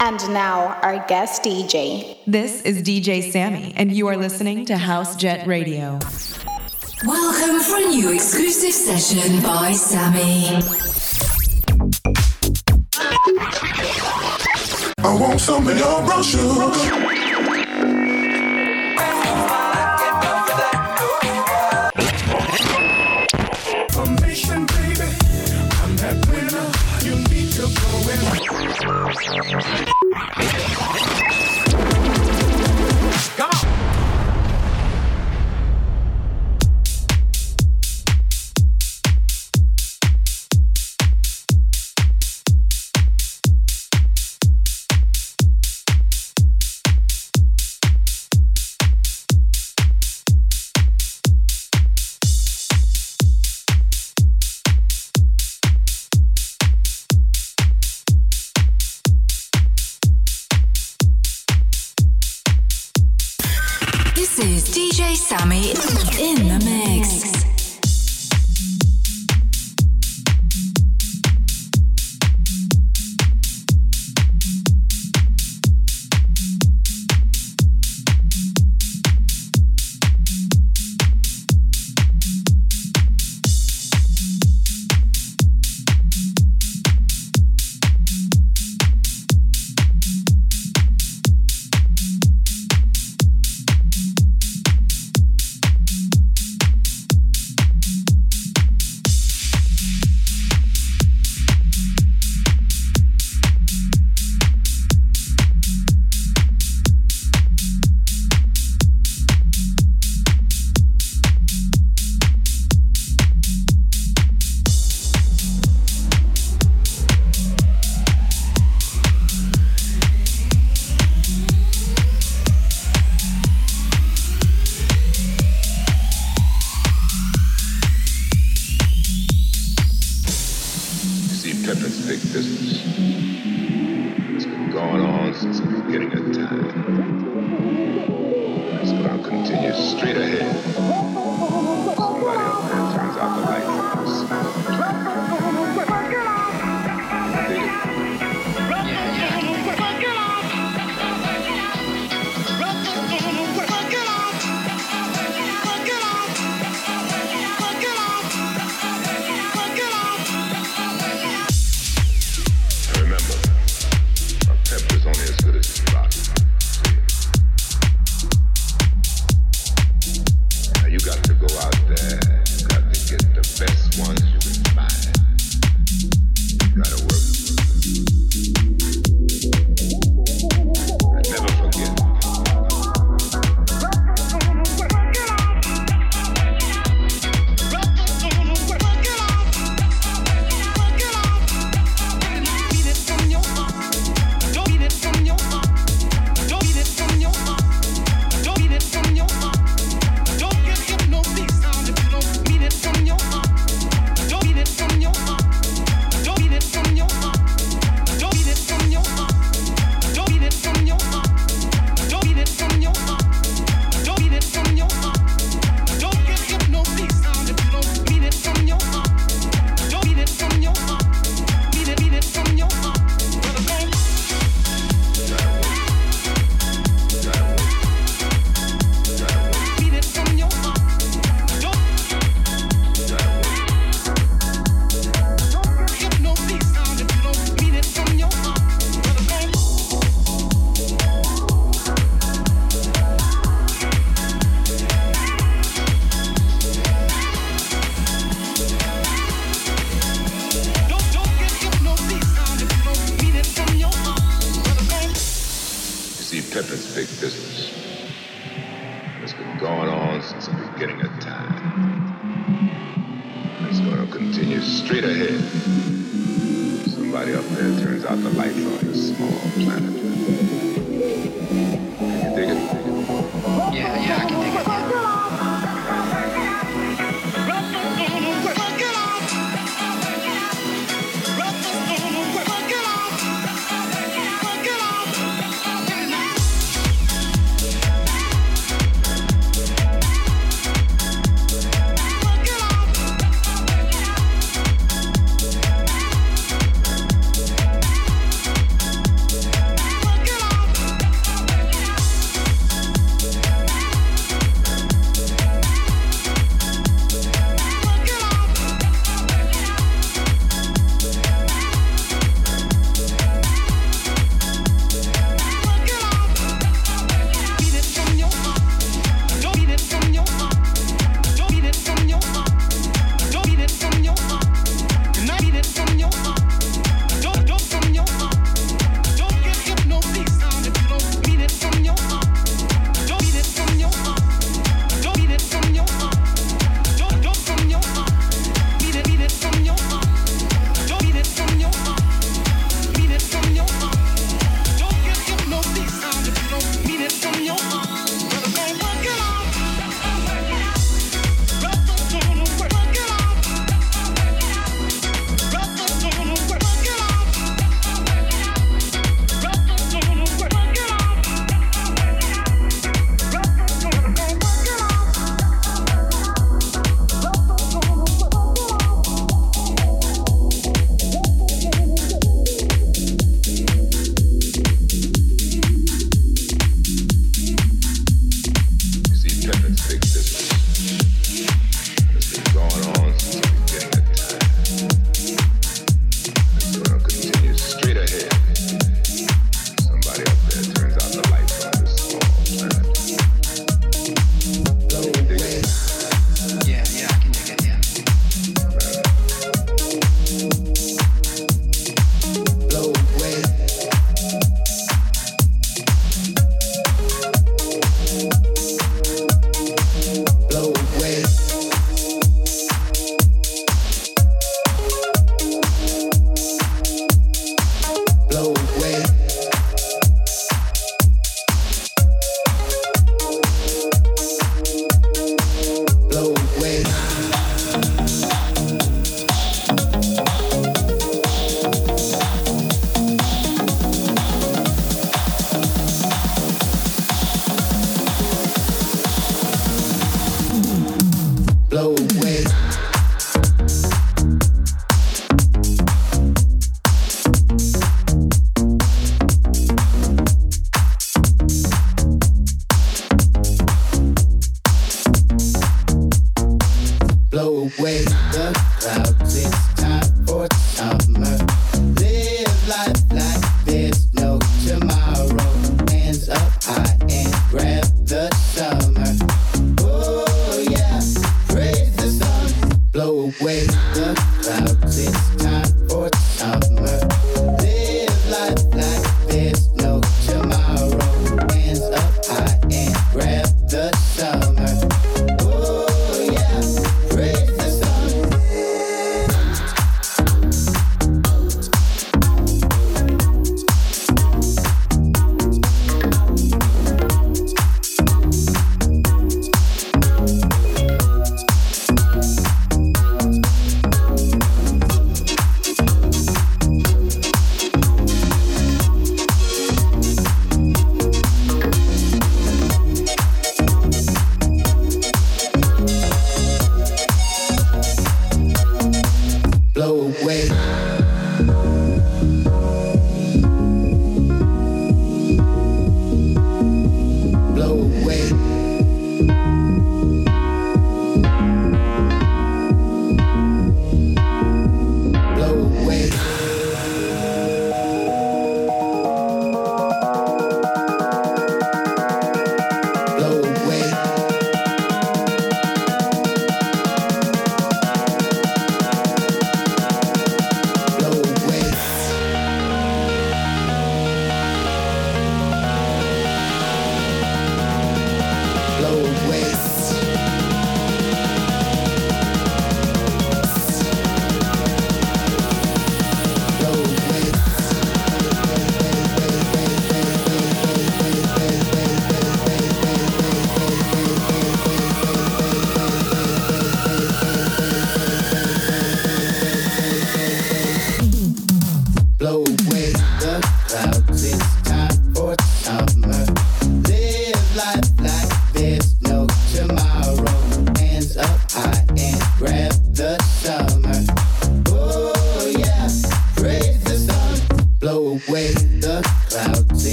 And now, our guest DJ. This is DJ Sammy, and you are listening to House Jet Radio. Welcome for a new exclusive session by Sammy. I want some of your brown sugar.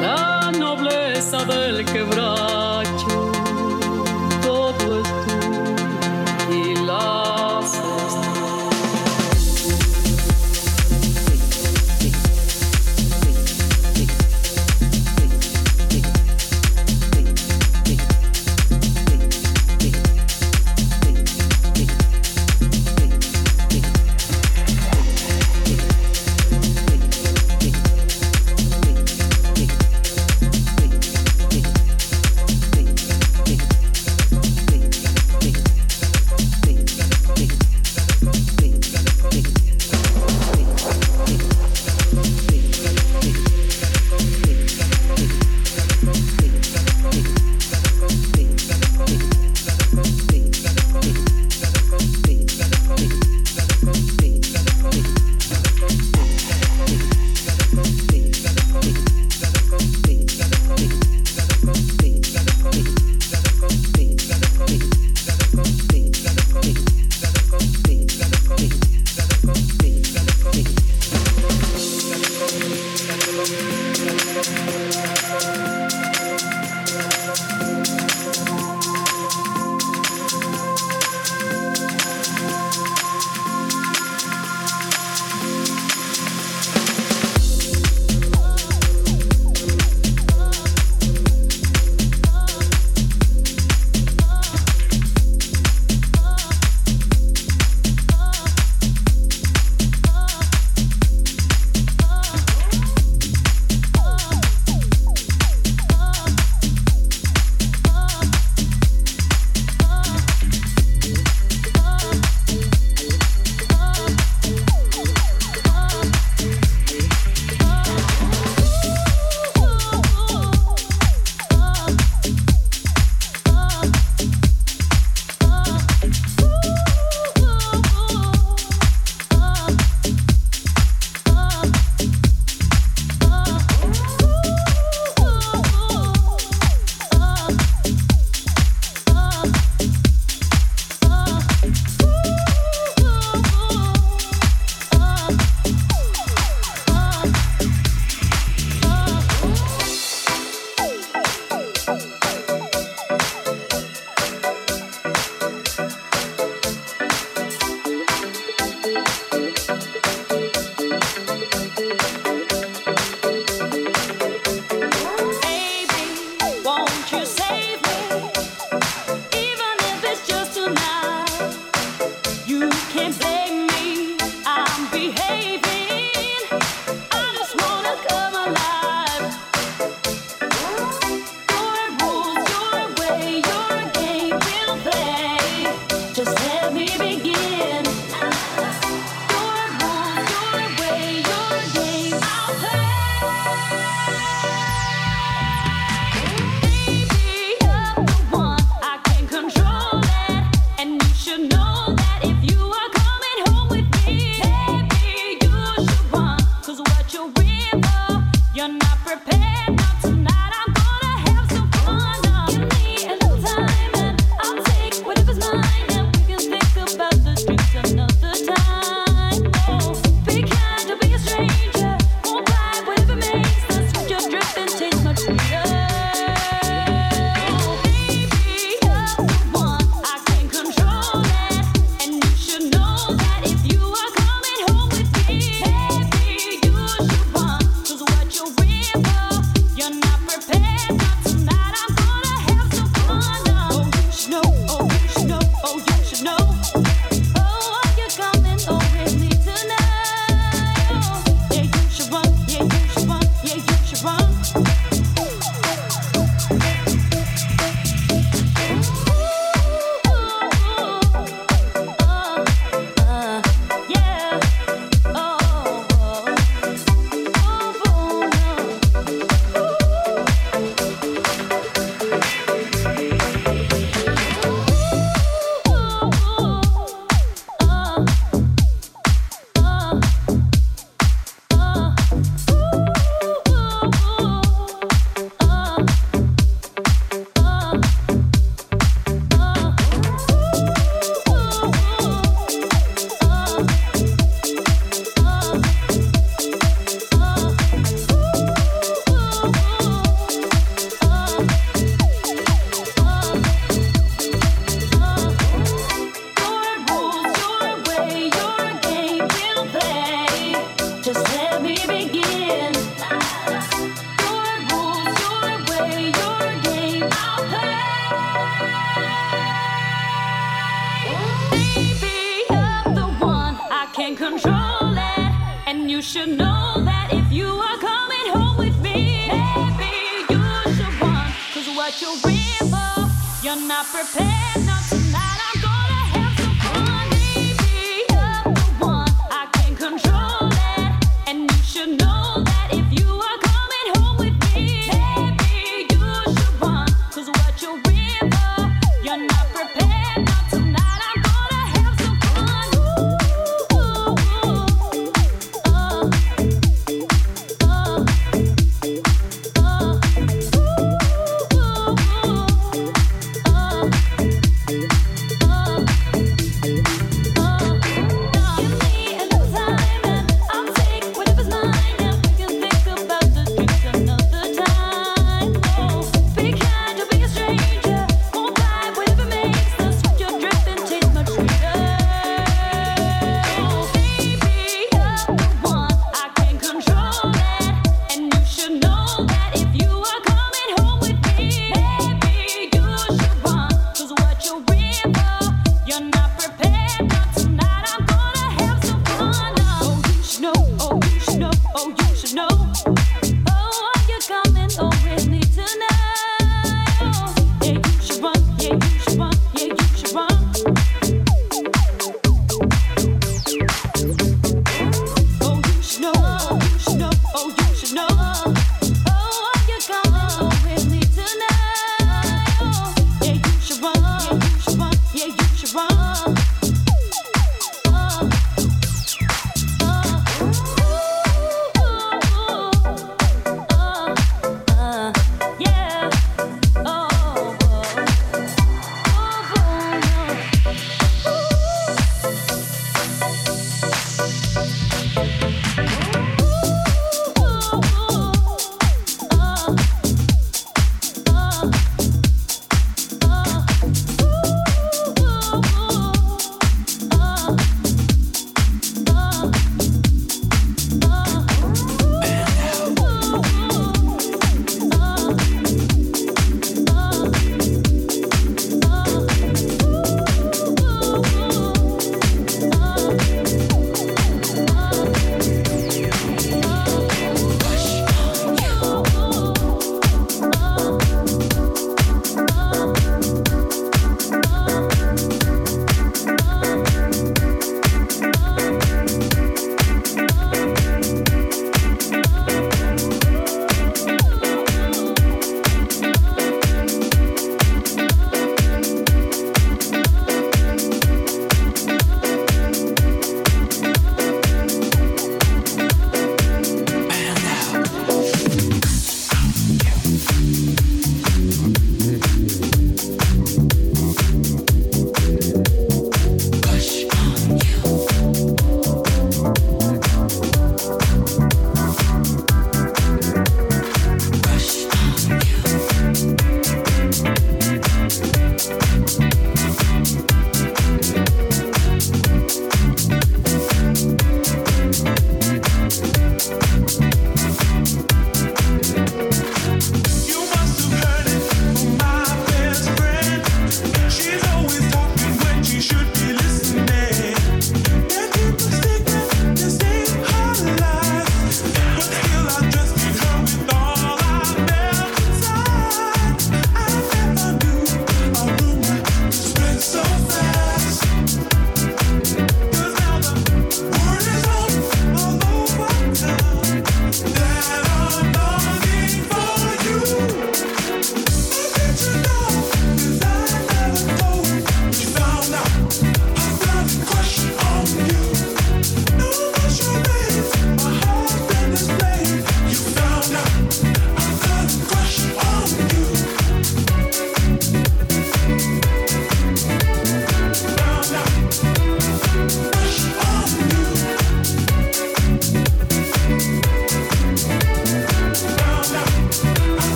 la nobleza del que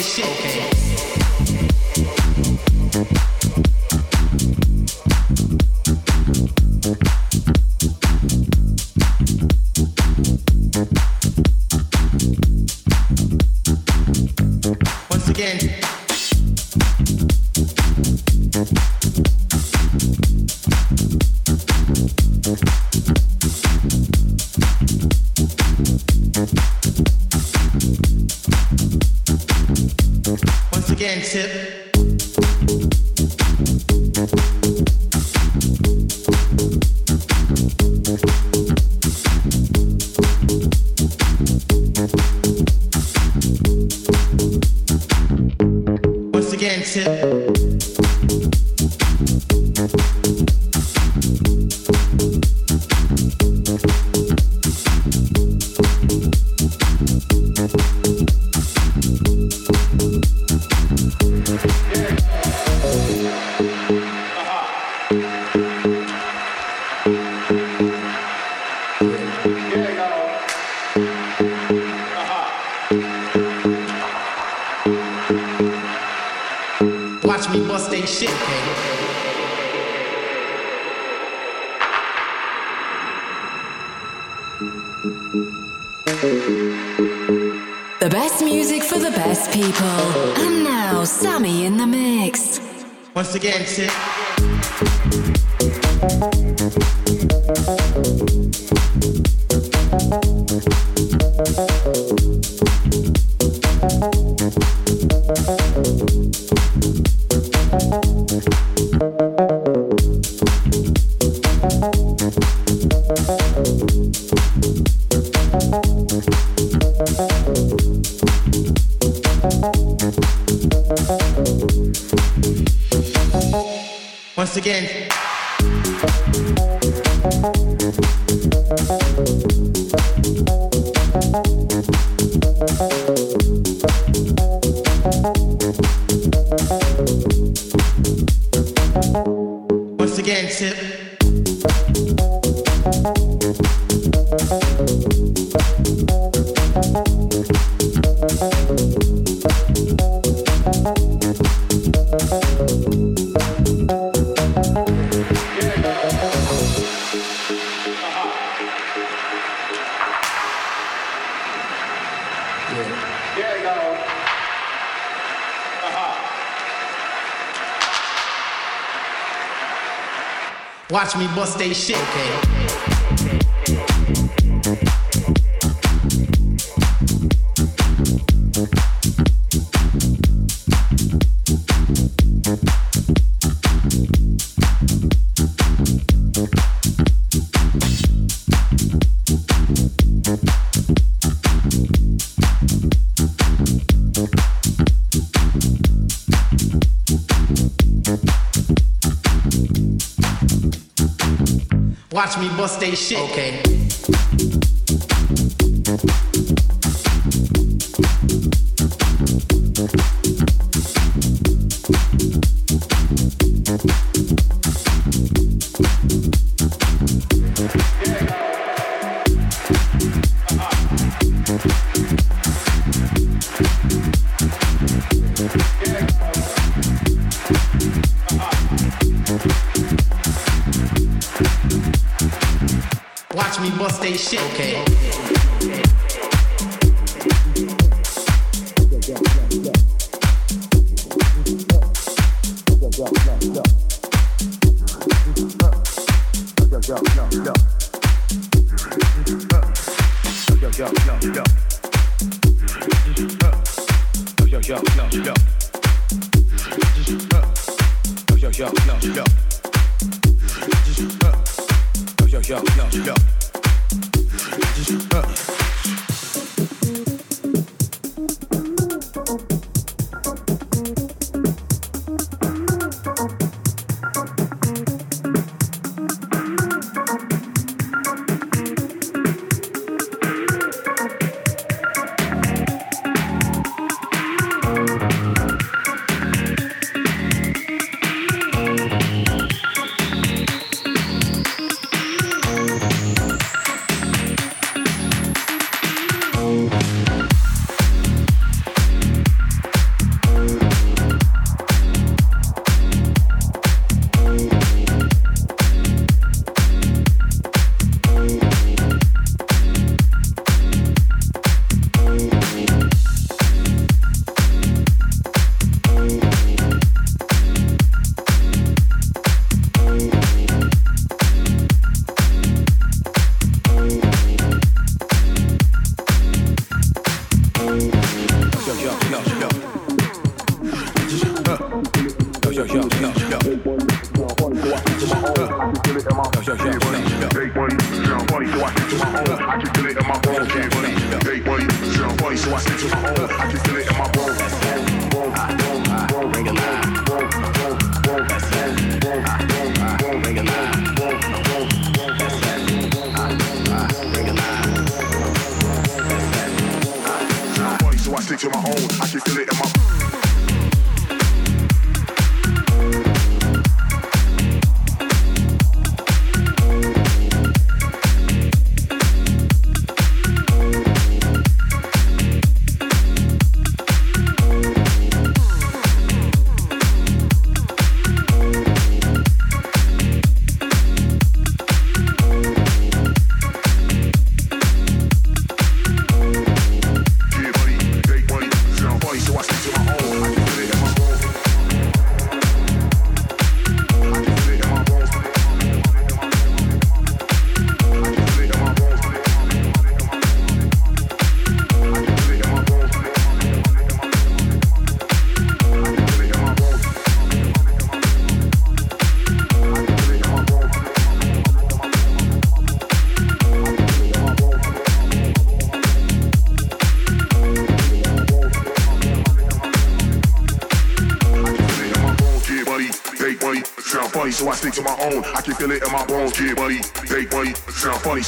shit. Okay. Once again, shit. Watch me bust they shit. Okay. me bust they shit. Okay. okay.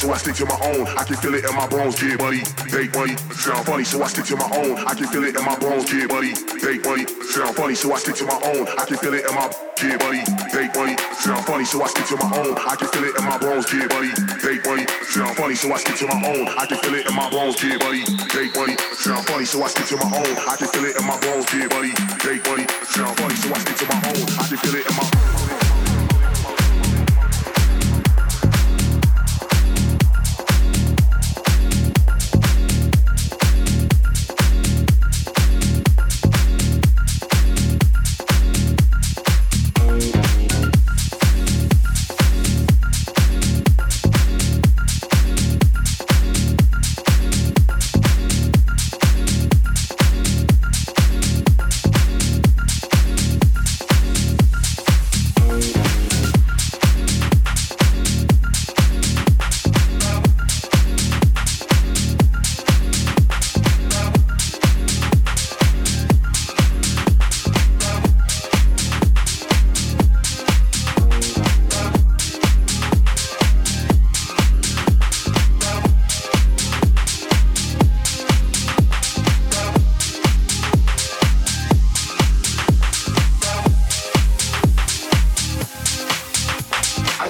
So I stick to my own. I can feel it in my bones, yeah, buddy. Hey, buddy. Sound funny, so I stick to my own. I can feel it in my bones, yeah, buddy. Hey, buddy. Sound funny, so I stick to my own. I can feel it in my yeah, buddy. Hey, buddy. Sound funny, so I stick to my own. I can feel it in my bones, yeah, buddy. Hey, buddy. Sound funny, so I stick to my own. I can feel it in my bones, yeah, buddy. Hey, buddy. Sound funny, so I stick to my own. I can feel it in my bones, yeah, buddy. Hey, buddy. Sound funny, so I stick to my own. I can feel it in my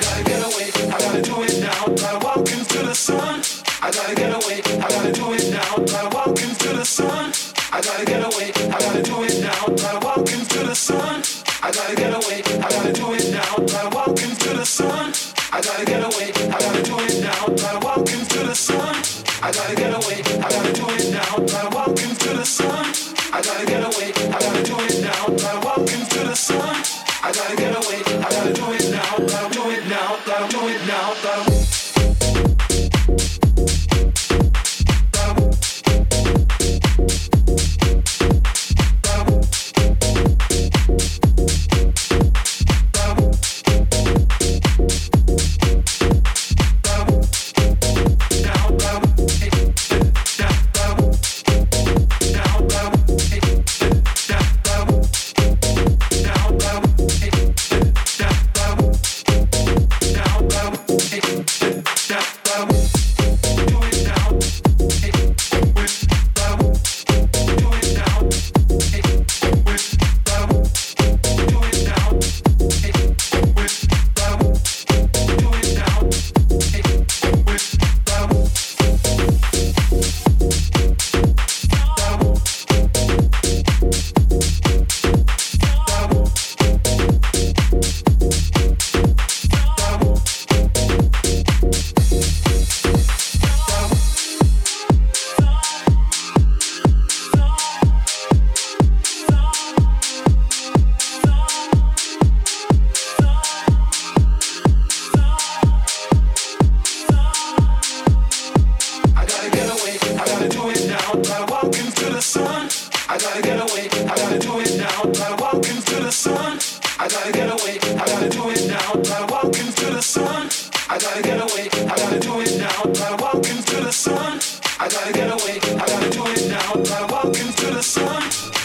gotta get away, I gotta do it now. Gotta walk into the sun. I gotta get away, I gotta do it now. Gotta walk into the sun. I gotta get away, I gotta do it now. Gotta walk into the sun. I gotta get away, I gotta do it now. Gotta walk into the sun. I gotta get away, I gotta do it now. Gotta walk into the sun. I gotta get away, I gotta do it now. Gotta walk into the sun. I gotta get away, I gotta do it now. Gotta walk into the sun. I gotta get away, I gotta do it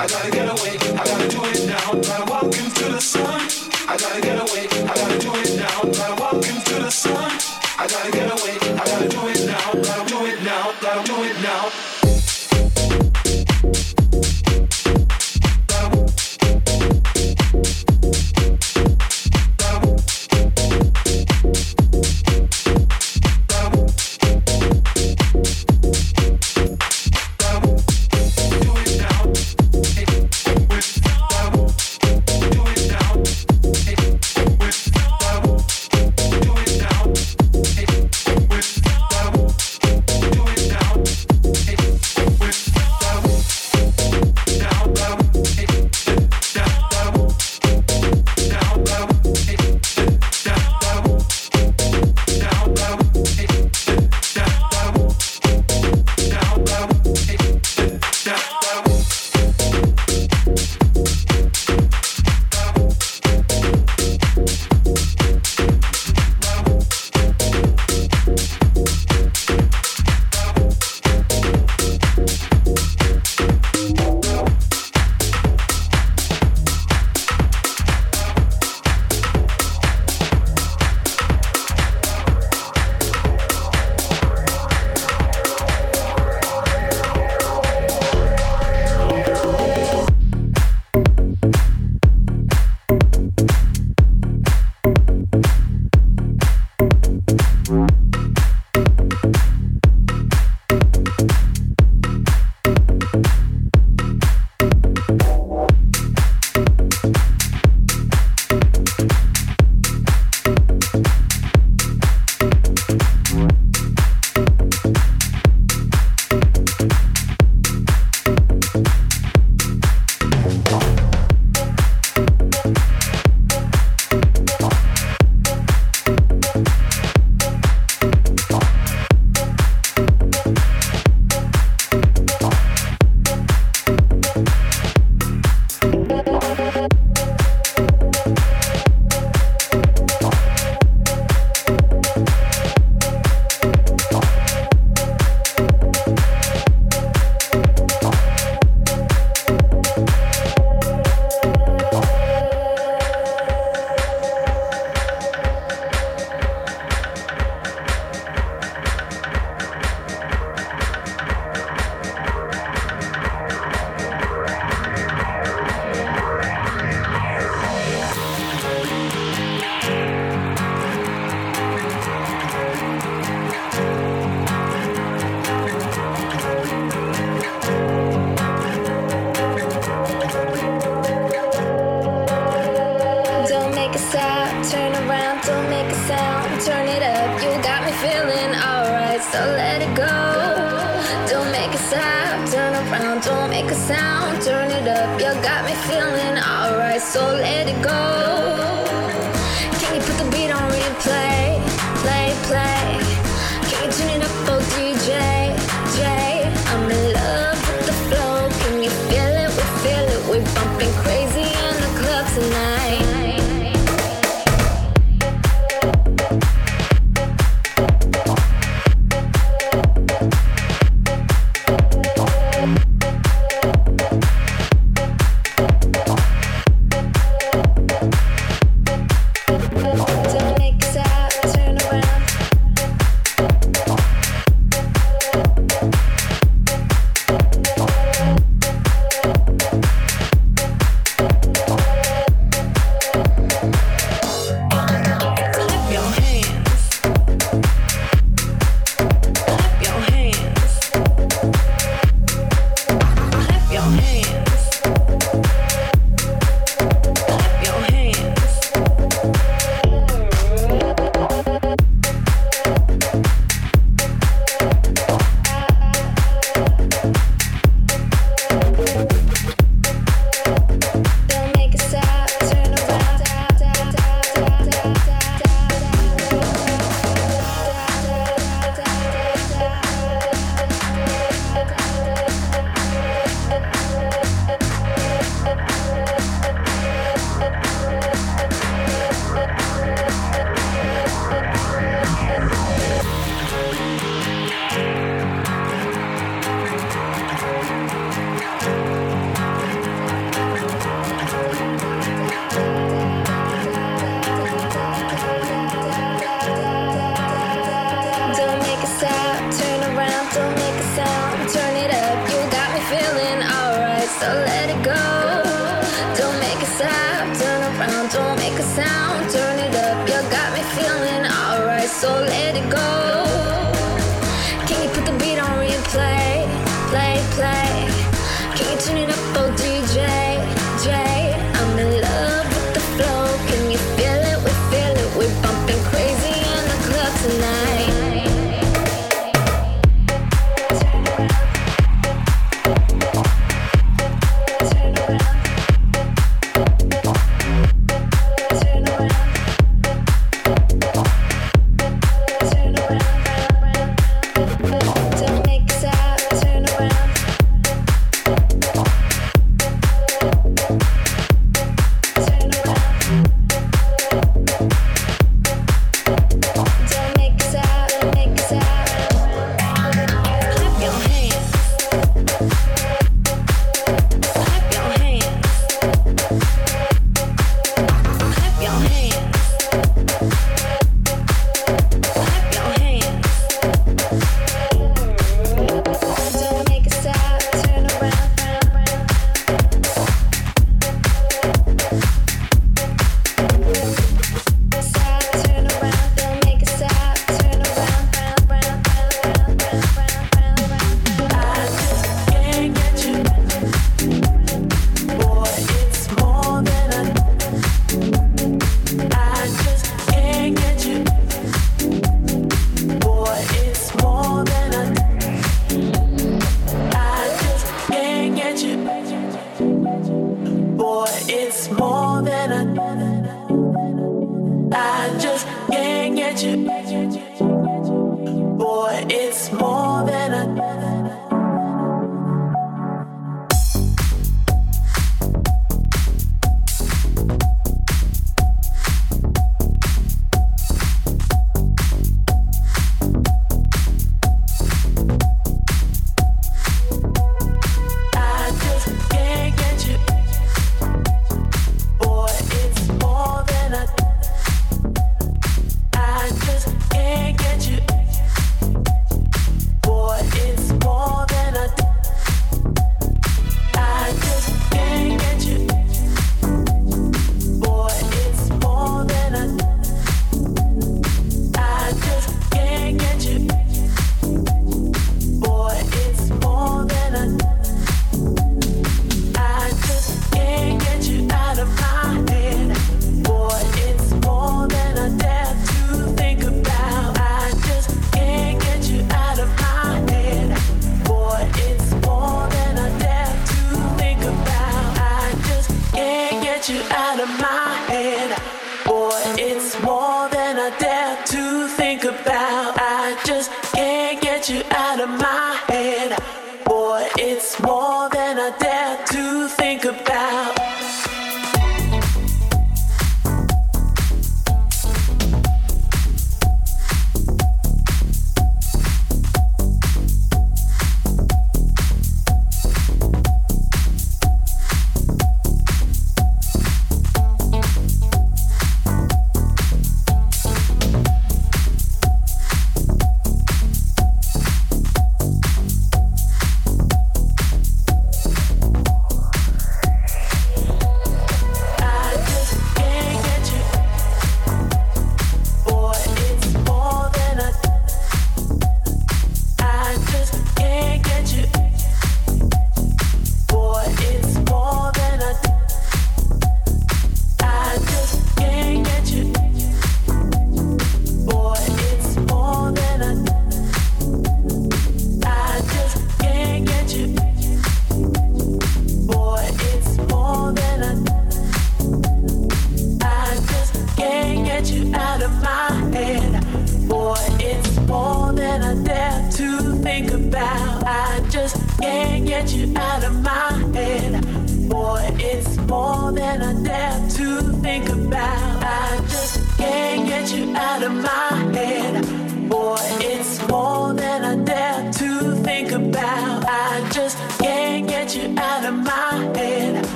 I gotta get away. I gotta do it now by walking through the sun. I gotta get away,